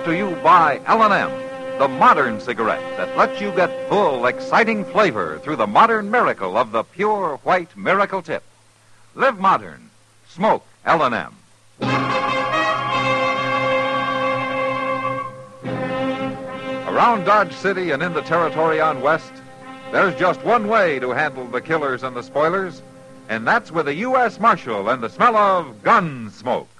Brought to you by L&M, the modern cigarette that lets you get full, exciting flavor through the modern miracle of the pure white miracle tip. Live modern. Smoke L&M. Around Dodge City and in the territory on West, there's just one way to handle the killers and the spoilers, and that's with a U.S. Marshal and the smell of gun smoke.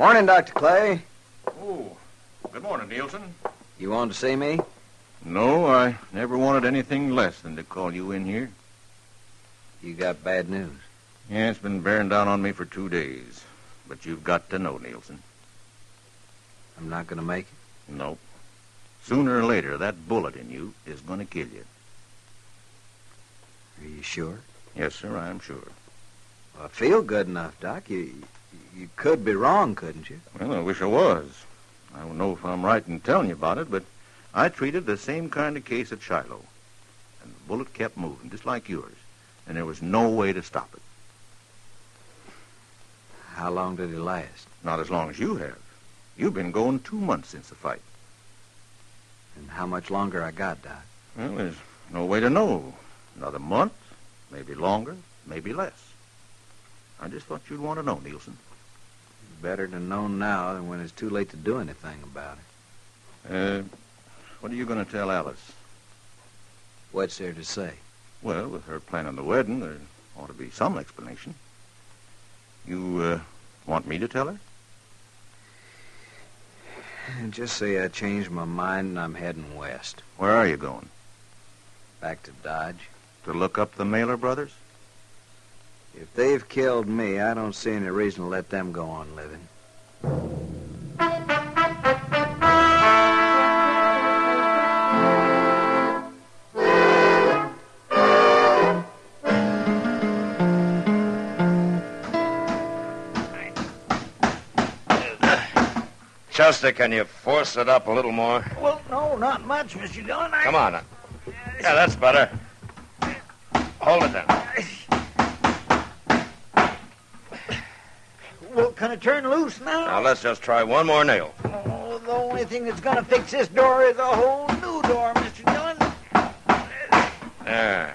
Morning, Dr. Clay. Oh, good morning, Nielsen. You wanted to see me? No, I never wanted anything less than to call you in here. You got bad news. Yeah, it's been bearing down on me for two days. But you've got to know, Nielsen. I'm not going to make it. No. Sooner or later, that bullet in you is going to kill you. Are you sure? Yes, sir, I'm sure. Well, I feel good enough, Doc. You, you could be wrong, couldn't you? Well, I wish I was. I don't know if I'm right in telling you about it, but I treated the same kind of case at Shiloh. And the bullet kept moving, just like yours. And there was no way to stop it. How long did it last? Not as long as you have. You've been going two months since the fight. And how much longer I got, Doc? Well, there's no way to know. Another month, maybe longer, maybe less. I just thought you'd want to know, Nielsen. Better to know now than when it's too late to do anything about it. Uh, what are you going to tell Alice? What's there to say? Well, with her planning the wedding, there ought to be some explanation. You uh, want me to tell her? Just say I changed my mind and I'm heading west. Where are you going? Back to Dodge. To look up the Mailer brothers? If they've killed me, I don't see any reason to let them go on living. Chester, can you force it up a little more? Well, no, not much, Mr. Dillon. I... Come on. now. Yeah, that's better. Hold it then. Well, can it turn loose now? Now, let's just try one more nail. Oh, the only thing that's going to fix this door is a whole new door, Mr. Dillon. There.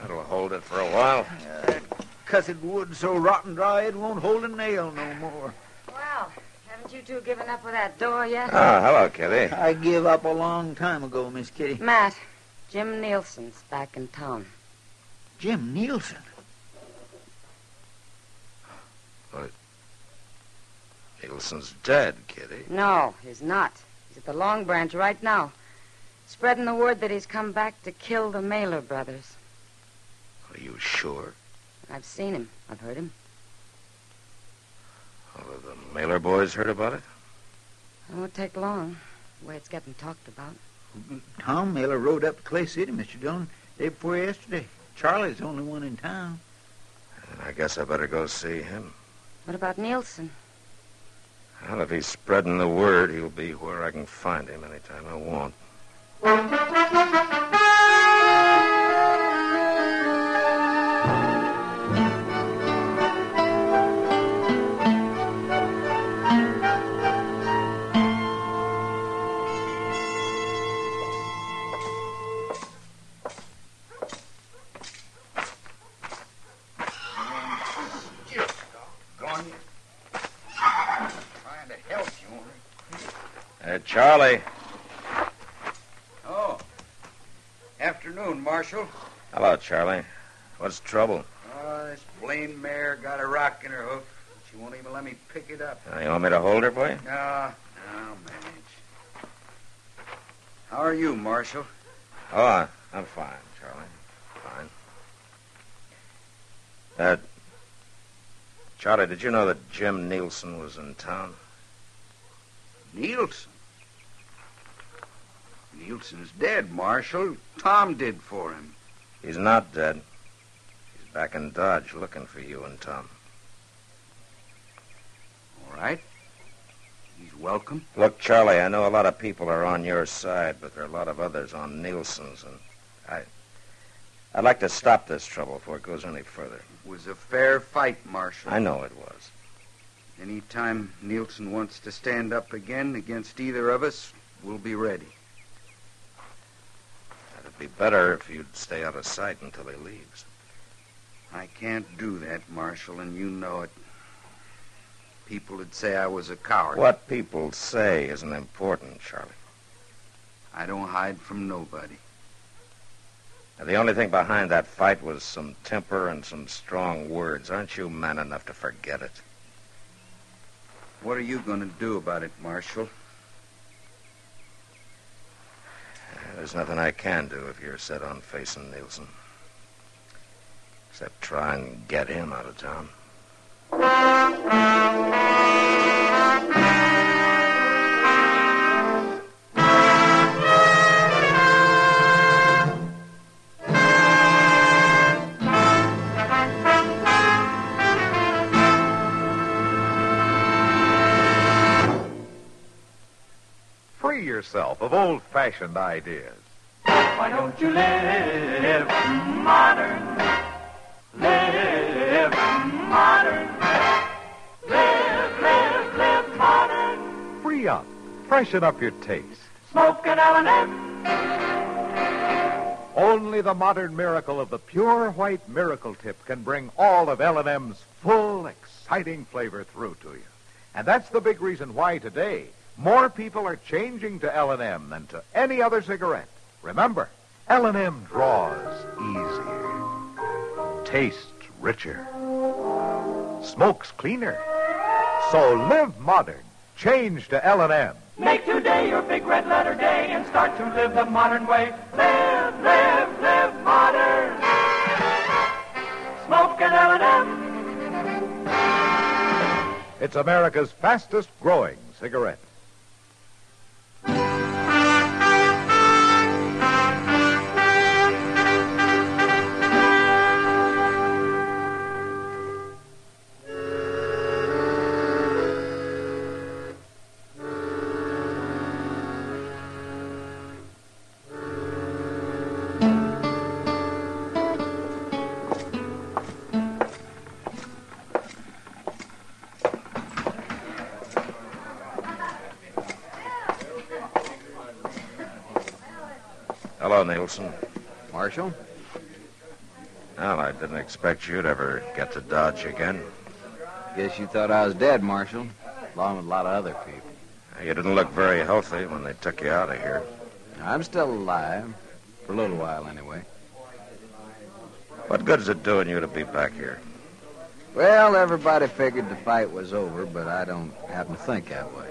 That'll hold it for a while. Uh, that cussed wood so rotten dry it won't hold a nail no more. Well, haven't you two given up with that door yet? Oh, hello, Kitty. I give up a long time ago, Miss Kitty. Matt, Jim Nielsen's back in town. Jim Nielsen. Nielsen's dead, Kitty. No, he's not. He's at the Long Branch right now, spreading the word that he's come back to kill the Mailer brothers. Are you sure? I've seen him. I've heard him. Well, have the Mailer boys heard about it? It won't take long, the way it's getting talked about. Tom Mailer rode up to Clay City, Mr. Dillon, day before yesterday. Charlie's the only one in town. I guess I better go see him. What about Nielsen? Well, if he's spreading the word, he'll be where I can find him anytime I want. Afternoon, Marshal. Hello, Charlie. What's the trouble? Oh, this blamed mare got a rock in her hoof. She won't even let me pick it up. Uh, you want me to hold her for you? No, no, I'll manage. How are you, Marshal? Oh, I'm fine, Charlie. Fine. Uh, Charlie, did you know that Jim Nielsen was in town? Nielsen. Nielsen's dead, Marshal. Tom did for him. He's not dead. He's back in Dodge looking for you and Tom. All right. He's welcome. Look, Charlie, I know a lot of people are on your side, but there are a lot of others on Nielsen's, and I, I'd like to stop this trouble before it goes any further. It was a fair fight, Marshal. I know it was. Any time Nielsen wants to stand up again against either of us, we'll be ready. It'd be better if you'd stay out of sight until he leaves. I can't do that, Marshal, and you know it. People would say I was a coward. What people say isn't important, Charlie. I don't hide from nobody. Now, the only thing behind that fight was some temper and some strong words. Aren't you man enough to forget it? What are you going to do about it, Marshal? There's nothing I can do if you're set on facing Nielsen. Except try and get him out of town. Of old fashioned ideas. Why don't you live modern? Live modern. Live, live, live modern. Free up. Freshen up your taste. Smoke an L&M. Only the modern miracle of the pure white miracle tip can bring all of L&M's full, exciting flavor through to you. And that's the big reason why today more people are changing to L&M than to any other cigarette. Remember, L&M draws easier, tastes richer, smokes cleaner. So live modern. Change to L&M. Make today your big red letter day and start to live the modern way. Live, live, live modern. Smoke an L&M. It's America's fastest growing cigarette. Hello, Nielsen. Marshal? Well, I didn't expect you'd ever get to Dodge again. Guess you thought I was dead, Marshal, along with a lot of other people. You didn't look very healthy when they took you out of here. I'm still alive, for a little while anyway. What good is it doing you to be back here? Well, everybody figured the fight was over, but I don't happen to think that way.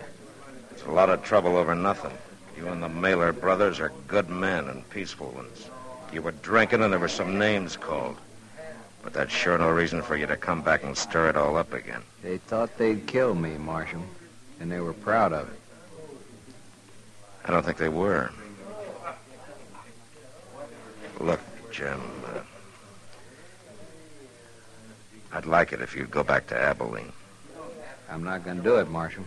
It's a lot of trouble over nothing. You and the Mailer brothers are good men and peaceful ones. You were drinking and there were some names called. But that's sure no reason for you to come back and stir it all up again. They thought they'd kill me, Marshal, and they were proud of it. I don't think they were. Look, Jim, uh, I'd like it if you'd go back to Abilene. I'm not going to do it, Marshal.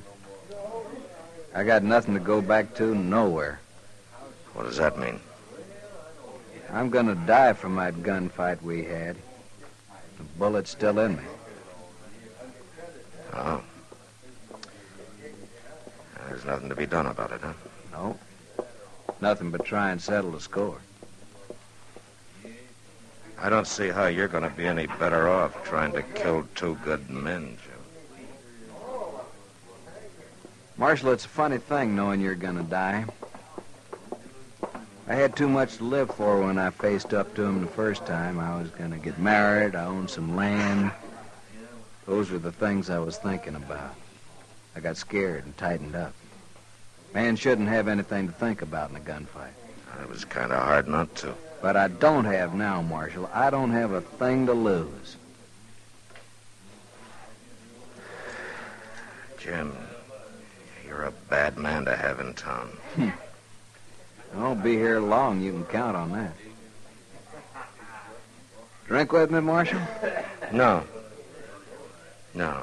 I got nothing to go back to nowhere. What does that mean? I'm going to die from that gunfight we had. The bullet's still in me. Oh. There's nothing to be done about it, huh? No. Nothing but try and settle the score. I don't see how you're going to be any better off trying to kill two good men, Jim. Marshal, it's a funny thing knowing you're gonna die. I had too much to live for when I faced up to him the first time. I was gonna get married, I owned some land. Those were the things I was thinking about. I got scared and tightened up. Man shouldn't have anything to think about in a gunfight. It was kind of hard not to. But I don't have now, Marshal. I don't have a thing to lose. Jim, you're a bad man to have in town. I won't be here long. You can count on that. Drink with me, Marshal? No. No. uh,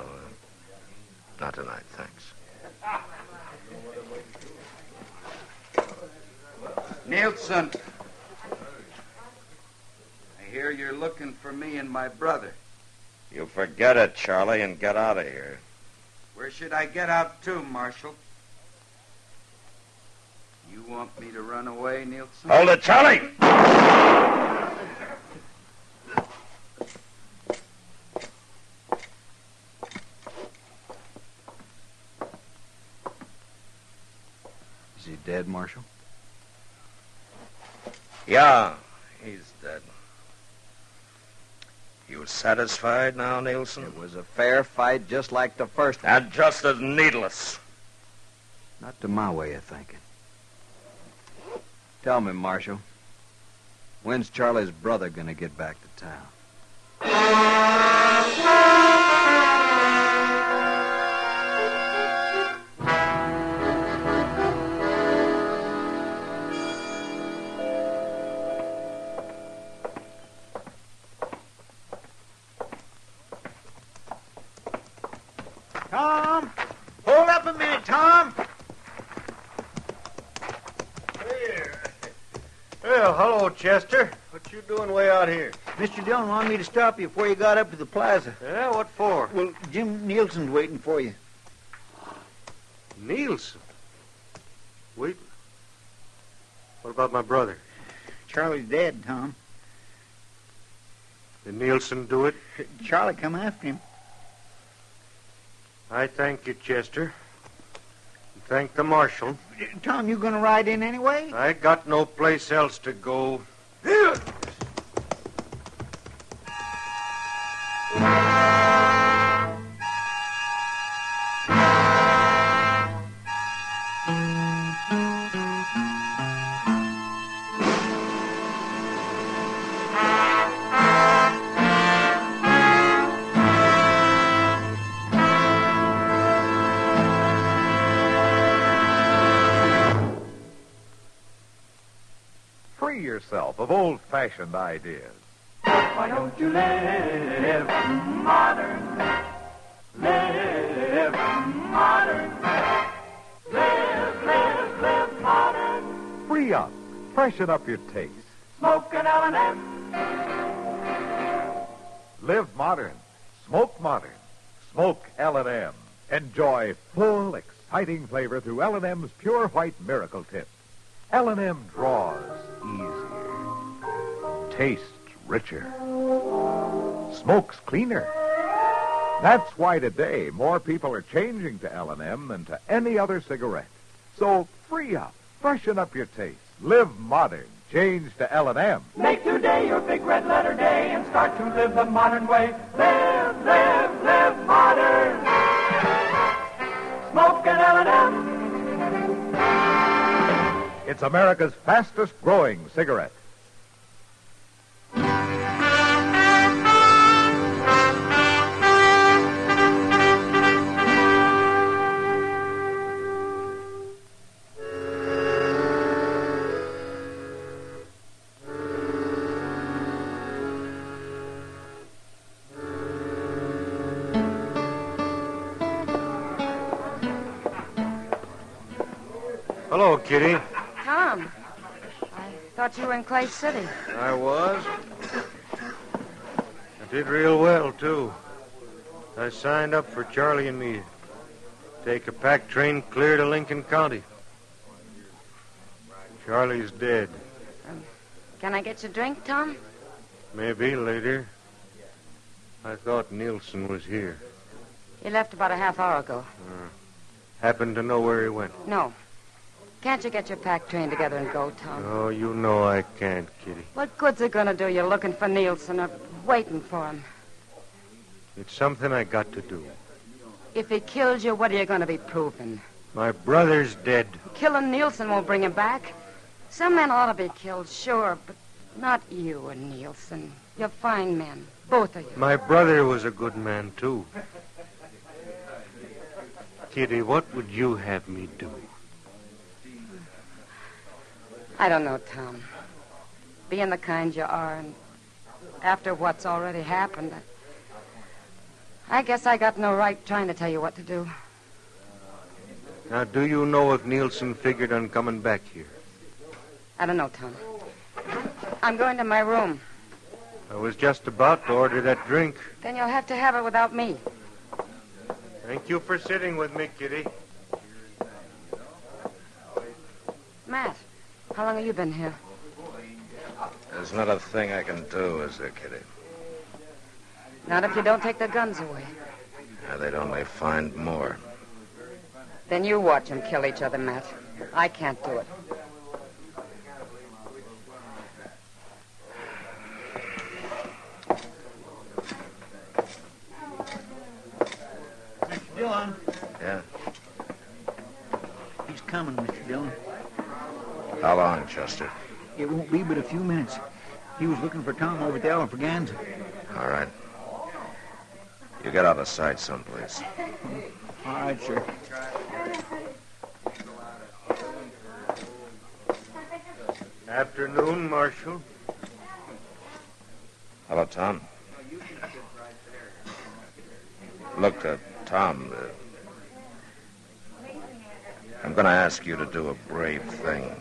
Not tonight, thanks. Nielsen. I hear you're looking for me and my brother. You forget it, Charlie, and get out of here. Where should I get out to, Marshal? You want me to run away, Nielsen? Hold it, Charlie! Is he dead, Marshal? Yeah, he's dead. You satisfied now, Nielsen? It was a fair fight, just like the first one. And just as needless. Not to my way of thinking. Tell me, Marshal, when's Charlie's brother gonna get back to town? Well, hello, Chester. What you doing way out here? Mr. Dillon wanted me to stop you before you got up to the plaza. Yeah, what for? Well, Jim Nielsen's waiting for you. Nielsen. Wait. What about my brother? Charlie's dead, Tom. Did Nielsen do it? Charlie come after him. I thank you, Chester. And thank the marshal. Tom, you gonna ride in anyway? I got no place else to go. Of old fashioned ideas. Why don't you live modern? Live modern. Live, live, live modern. Free up. Freshen up your taste. Smoke an L&M. Live modern. Smoke modern. Smoke L&M. Enjoy full, exciting flavor through L&M's Pure White Miracle Tip. L&M draws easier. Tastes richer. Smokes cleaner. That's why today more people are changing to L&M than to any other cigarette. So free up. Freshen up your taste. Live modern. Change to L&M. Make today your big red letter day and start to live the modern way. Live, live, live modern. Smoke an L&M. It's America's fastest growing cigarette. Hello, Kitty. Tom, I thought you were in Clay City. I was. I did real well, too. I signed up for Charlie and me. Take a pack train clear to Lincoln County. Charlie's dead. Um, can I get you a drink, Tom? Maybe later. I thought Nielsen was here. He left about a half hour ago. Uh, happened to know where he went? No. Can't you get your pack train together and go, Tom? Oh, you know I can't, Kitty. What good's it gonna do you looking for Nielsen or waiting for him? It's something I got to do. If he kills you, what are you gonna be proving? My brother's dead. Killing Nielsen won't bring him back. Some men ought to be killed, sure, but not you and Nielsen. You're fine men, both of you. My brother was a good man, too. Kitty, what would you have me do? I don't know, Tom. Being the kind you are, and after what's already happened, I, guess I got no right trying to tell you what to do. Now, do you know if Nielsen figured on coming back here? I don't know, Tom. I'm going to my room. I was just about to order that drink. Then you'll have to have it without me. Thank you for sitting with me, Kitty. Matt, how long have you been here? There's not a thing I can do, is there, Kitty? Not if you don't take the guns away. They'd only find more. Then you watch them kill each other, Matt. I can't do it. Mr. Dillon. Yeah? He's coming, Mr. Dillon. How long, Chester? It won't be but a few minutes. He was looking for Tom over at the Alfraganza. All right. You get out of sight someplace. All right, sir. Afternoon, Marshal. Hello, Tom. Look, uh, Tom, uh, I'm going to ask you to do a brave thing.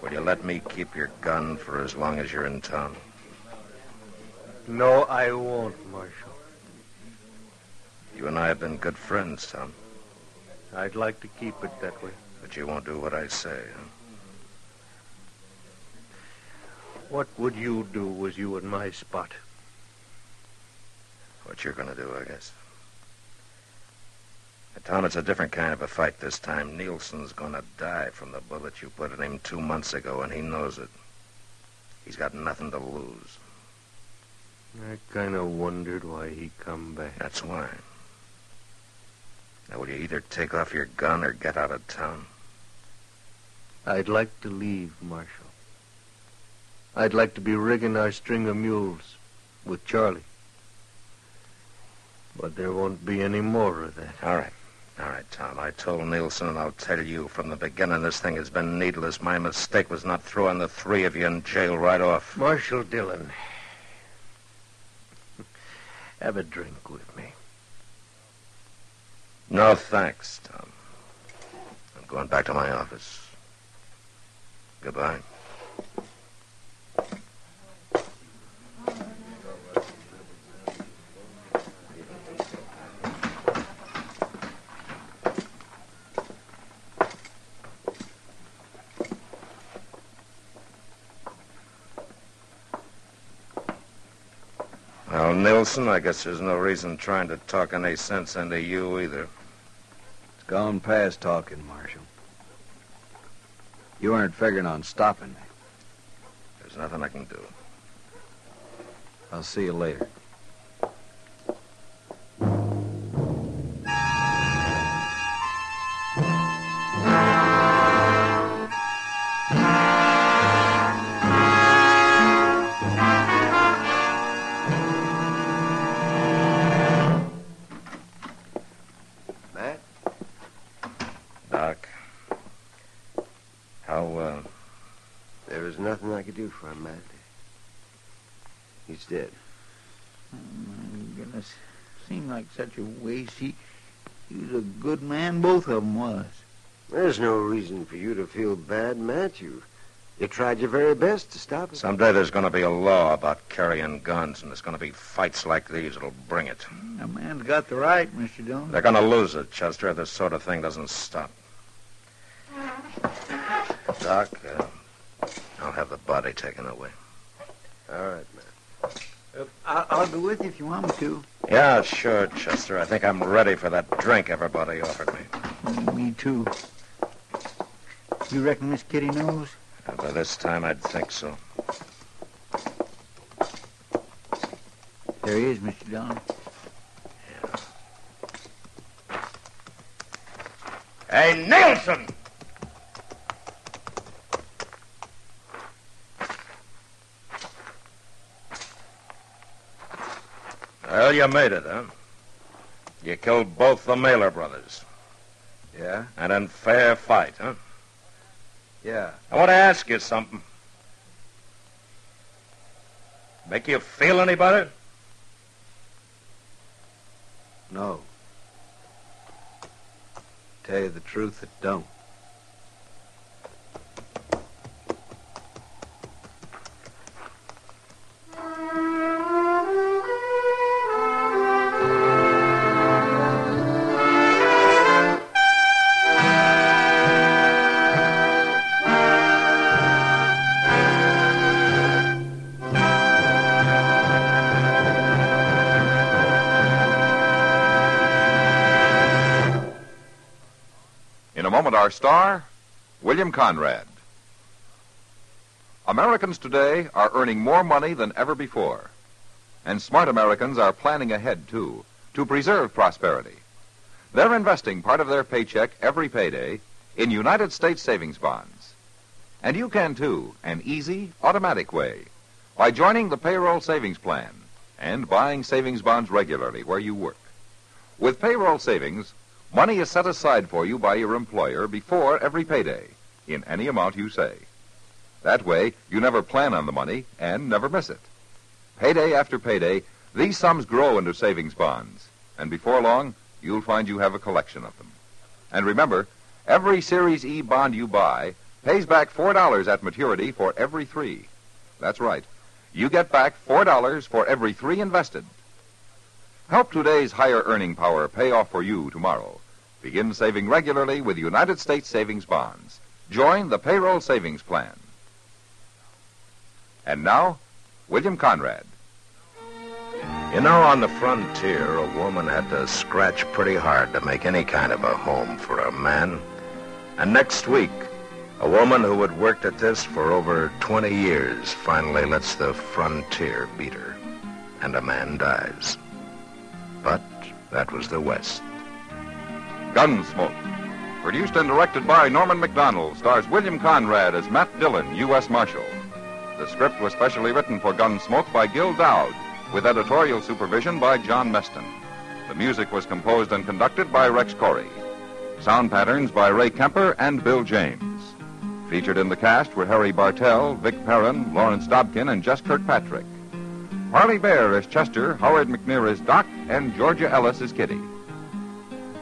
Will you let me keep your gun for as long as you're in town? No, I won't, Marshal. You and I have been good friends, Tom, I'd like to keep it that way. but you won't do what I say. Huh? What would you do was you in my spot? What you're going to do, I guess. Tom, it's a different kind of a fight this time. Nielsen's going to die from the bullet you put in him two months ago, and he knows it. He's got nothing to lose. I kind of wondered why he come back. That's why. Now, will you either take off your gun or get out of town? I'd like to leave, Marshal. I'd like to be rigging our string of mules with Charlie. But there won't be any more of that. All right. All right, Tom. I told Nielsen, and I'll tell you from the beginning this thing has been needless. My mistake was not throwing the three of you in jail right off. Marshal Dillon, have a drink with me. No thanks, Tom. I'm going back to my office. Goodbye. Well, Nielsen, I guess there's no reason trying to talk any sense into you either. It's gone past talking, Marshal. You aren't figuring on stopping me. There's nothing I can do. I'll see you later. Nothing I could do for him, Matt. He's dead. Oh, my goodness. Seemed like such a waste. He, he was a good man, both of them was. There's no reason for you to feel bad, Matt. You, you tried your very best to stop it. someday there's going to be a law about carrying guns, and there's going to be fights like these that'll bring it. A man's got the right, Mr. Dillon. They're going to lose it, Chester, if this sort of thing doesn't stop. Doc, uh, I'll have the body taken away. All right, man. Uh, I, I'll go with you if you want me to. Yeah, sure, Chester. I think I'm ready for that drink everybody offered me. Me too. You reckon Miss Kitty knows? Uh, by this time, I'd think so. There he is, Mr. Dillon. Hey, Nielsen! Well, you made it, huh? You killed both the Mailer brothers. Yeah? And in fair fight, huh? Yeah. I want to ask you something. Make you feel any better? No. Tell you the truth, it don't. Our star, William Conrad. Americans today are earning more money than ever before. And smart Americans are planning ahead, too, to preserve prosperity. They're investing part of their paycheck every payday in United States savings bonds. And you can, too, an easy, automatic way, by joining the payroll savings plan and buying savings bonds regularly where you work. With payroll savings, Money is set aside for you by your employer before every payday, in any amount you say. That way, you never plan on the money and never miss it. Payday after payday, these sums grow into savings bonds, and before long, you'll find you have a collection of them. And remember, every Series E bond you buy pays back $4 at maturity for every three. That's right. You get back $4 for every three invested. Help today's higher earning power pay off for you tomorrow. Begin saving regularly with United States savings bonds. Join the payroll savings plan. And now, William Conrad. You know, on the frontier, a woman had to scratch pretty hard to make any kind of a home for a man. And next week, a woman who had worked at this for over 20 years finally lets the frontier beat her, and a man dies. But that was the West. Gunsmoke. Produced and directed by Norman Macdonnell, stars William Conrad as Matt Dillon, U.S. Marshal. The script was specially written for Gunsmoke by Gil Doud, with editorial supervision by John Meston. The music was composed and conducted by Rex Koury. Sound patterns by Ray Kemper and Bill James. Featured in the cast were Harry Bartell, Vic Perrin, Lawrence Dobkin, and Jess Kirkpatrick. Parley Baer is Chester, Howard McNear is Doc, and Georgia Ellis is Kitty.